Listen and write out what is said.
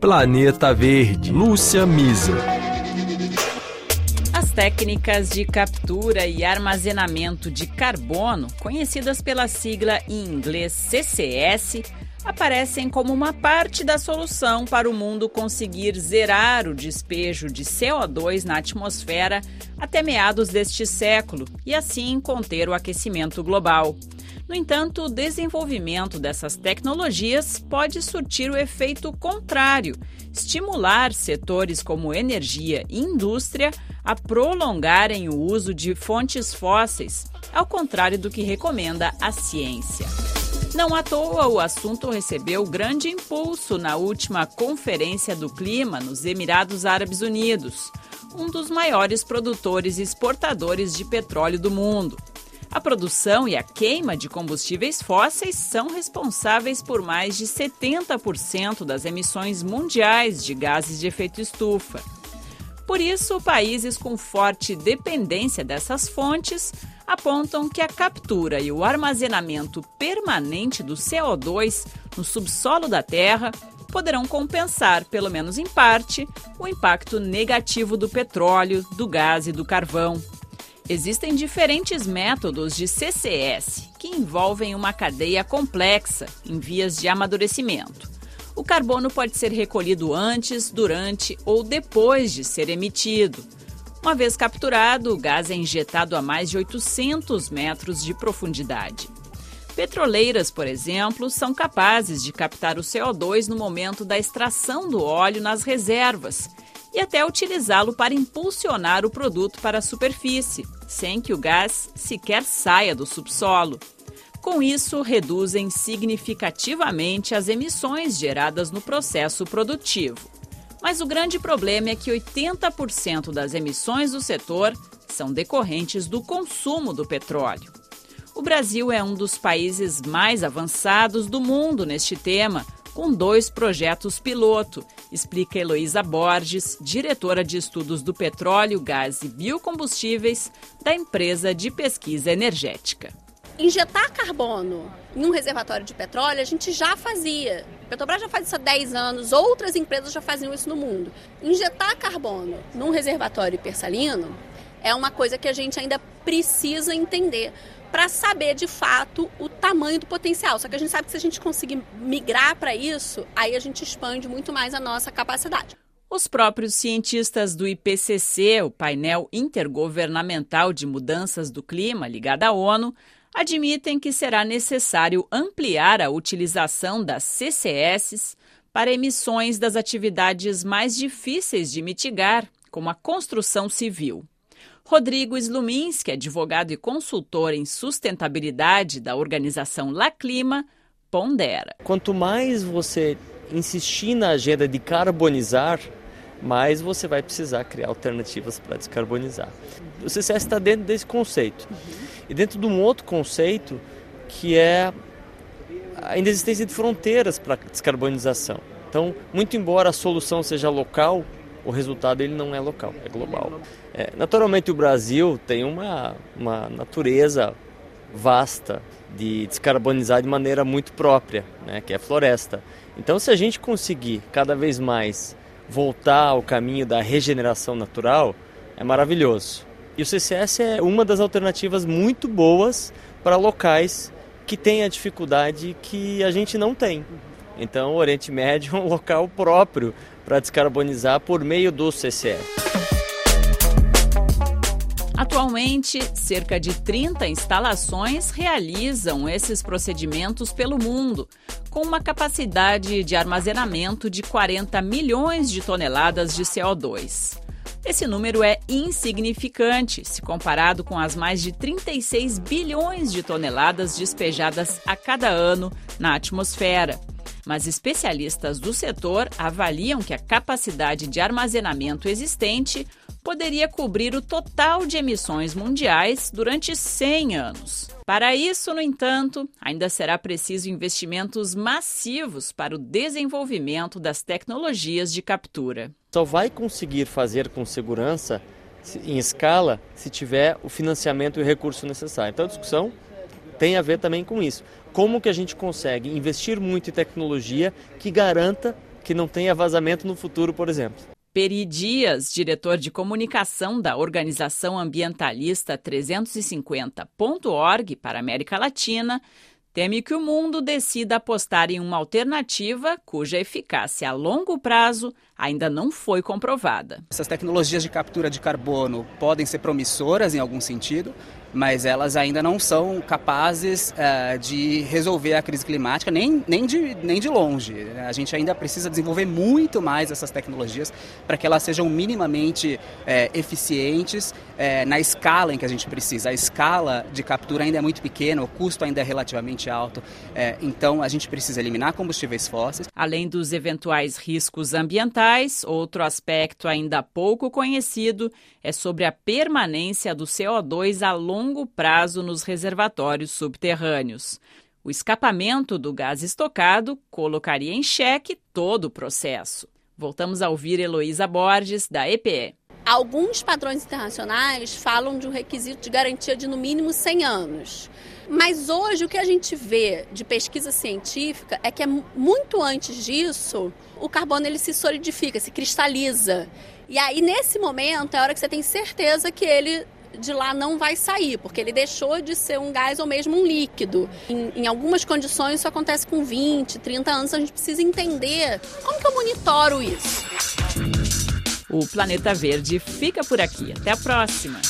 Planeta Verde, Lúcia Misa. As técnicas de captura e armazenamento de carbono, conhecidas pela sigla em inglês CCS, aparecem como uma parte da solução para o mundo conseguir zerar o despejo de CO2 na atmosfera até meados deste século e assim conter o aquecimento global. No entanto, o desenvolvimento dessas tecnologias pode surtir o efeito contrário, estimular setores como energia e indústria a prolongarem o uso de fontes fósseis, ao contrário do que recomenda a ciência. Não à toa, o assunto recebeu grande impulso na última Conferência do Clima nos Emirados Árabes Unidos, um dos maiores produtores e exportadores de petróleo do mundo. A produção e a queima de combustíveis fósseis são responsáveis por mais de 70% das emissões mundiais de gases de efeito estufa. Por isso, países com forte dependência dessas fontes apontam que a captura e o armazenamento permanente do CO2 no subsolo da Terra poderão compensar, pelo menos em parte, o impacto negativo do petróleo, do gás e do carvão. Existem diferentes métodos de CCS que envolvem uma cadeia complexa em vias de amadurecimento. O carbono pode ser recolhido antes, durante ou depois de ser emitido. Uma vez capturado, o gás é injetado a mais de 800 metros de profundidade. Petroleiras, por exemplo, são capazes de captar o CO2 no momento da extração do óleo nas reservas e até utilizá-lo para impulsionar o produto para a superfície, sem que o gás sequer saia do subsolo. Com isso, reduzem significativamente as emissões geradas no processo produtivo. Mas o grande problema é que 80% das emissões do setor são decorrentes do consumo do petróleo. O Brasil é um dos países mais avançados do mundo neste tema, com dois projetos piloto, explica Heloísa Borges, diretora de estudos do petróleo, gás e biocombustíveis da empresa de pesquisa energética. Injetar carbono em um reservatório de petróleo a gente já fazia. Petrobras já faz isso há 10 anos, outras empresas já faziam isso no mundo. Injetar carbono num reservatório hipersalino é uma coisa que a gente ainda precisa entender para saber de fato o tamanho do potencial. Só que a gente sabe que se a gente conseguir migrar para isso, aí a gente expande muito mais a nossa capacidade. Os próprios cientistas do IPCC, o painel intergovernamental de mudanças do clima ligado à ONU, admitem que será necessário ampliar a utilização das CCS para emissões das atividades mais difíceis de mitigar, como a construção civil. Rodrigo Sluminski, advogado e consultor em sustentabilidade da organização La Clima, pondera. Quanto mais você insistir na agenda de carbonizar, mais você vai precisar criar alternativas para descarbonizar. O CCS está dentro desse conceito. E dentro de um outro conceito que é a inexistência de fronteiras para descarbonização. Então, muito embora a solução seja local, o resultado ele não é local, é global. É, naturalmente o Brasil tem uma, uma natureza vasta de descarbonizar de maneira muito própria, né, que é a floresta. Então se a gente conseguir cada vez mais voltar ao caminho da regeneração natural, é maravilhoso. E o CCS é uma das alternativas muito boas para locais que têm a dificuldade que a gente não tem. Então, o Oriente Médio é um local próprio para descarbonizar por meio do CCS. Atualmente, cerca de 30 instalações realizam esses procedimentos pelo mundo, com uma capacidade de armazenamento de 40 milhões de toneladas de CO2. Esse número é insignificante se comparado com as mais de 36 bilhões de toneladas despejadas a cada ano na atmosfera mas especialistas do setor avaliam que a capacidade de armazenamento existente poderia cobrir o total de emissões mundiais durante 100 anos. Para isso, no entanto, ainda será preciso investimentos massivos para o desenvolvimento das tecnologias de captura. Só vai conseguir fazer com segurança em escala se tiver o financiamento e o recurso necessário. Então a discussão tem a ver também com isso. Como que a gente consegue investir muito em tecnologia que garanta que não tenha vazamento no futuro, por exemplo. Peri Dias, diretor de comunicação da organização ambientalista 350.org para a América Latina, teme que o mundo decida apostar em uma alternativa cuja eficácia a longo prazo ainda não foi comprovada. Essas tecnologias de captura de carbono podem ser promissoras em algum sentido, mas elas ainda não são capazes uh, de resolver a crise climática, nem, nem, de, nem de longe. A gente ainda precisa desenvolver muito mais essas tecnologias para que elas sejam minimamente uh, eficientes uh, na escala em que a gente precisa. A escala de captura ainda é muito pequena, o custo ainda é relativamente alto, então a gente precisa eliminar combustíveis fósseis. Além dos eventuais riscos ambientais, outro aspecto ainda pouco conhecido é sobre a permanência do CO2 a longo longo prazo nos reservatórios subterrâneos. O escapamento do gás estocado colocaria em xeque todo o processo. Voltamos a ouvir Heloísa Borges, da EPE. Alguns padrões internacionais falam de um requisito de garantia de no mínimo 100 anos. Mas hoje o que a gente vê de pesquisa científica é que é muito antes disso, o carbono ele se solidifica, se cristaliza. E aí nesse momento é a hora que você tem certeza que ele de lá não vai sair, porque ele deixou de ser um gás ou mesmo um líquido. Em, em, algumas condições isso acontece com 20, 30 anos, a gente precisa entender como que eu monitoro isso. O Planeta Verde fica por aqui. Até a próxima!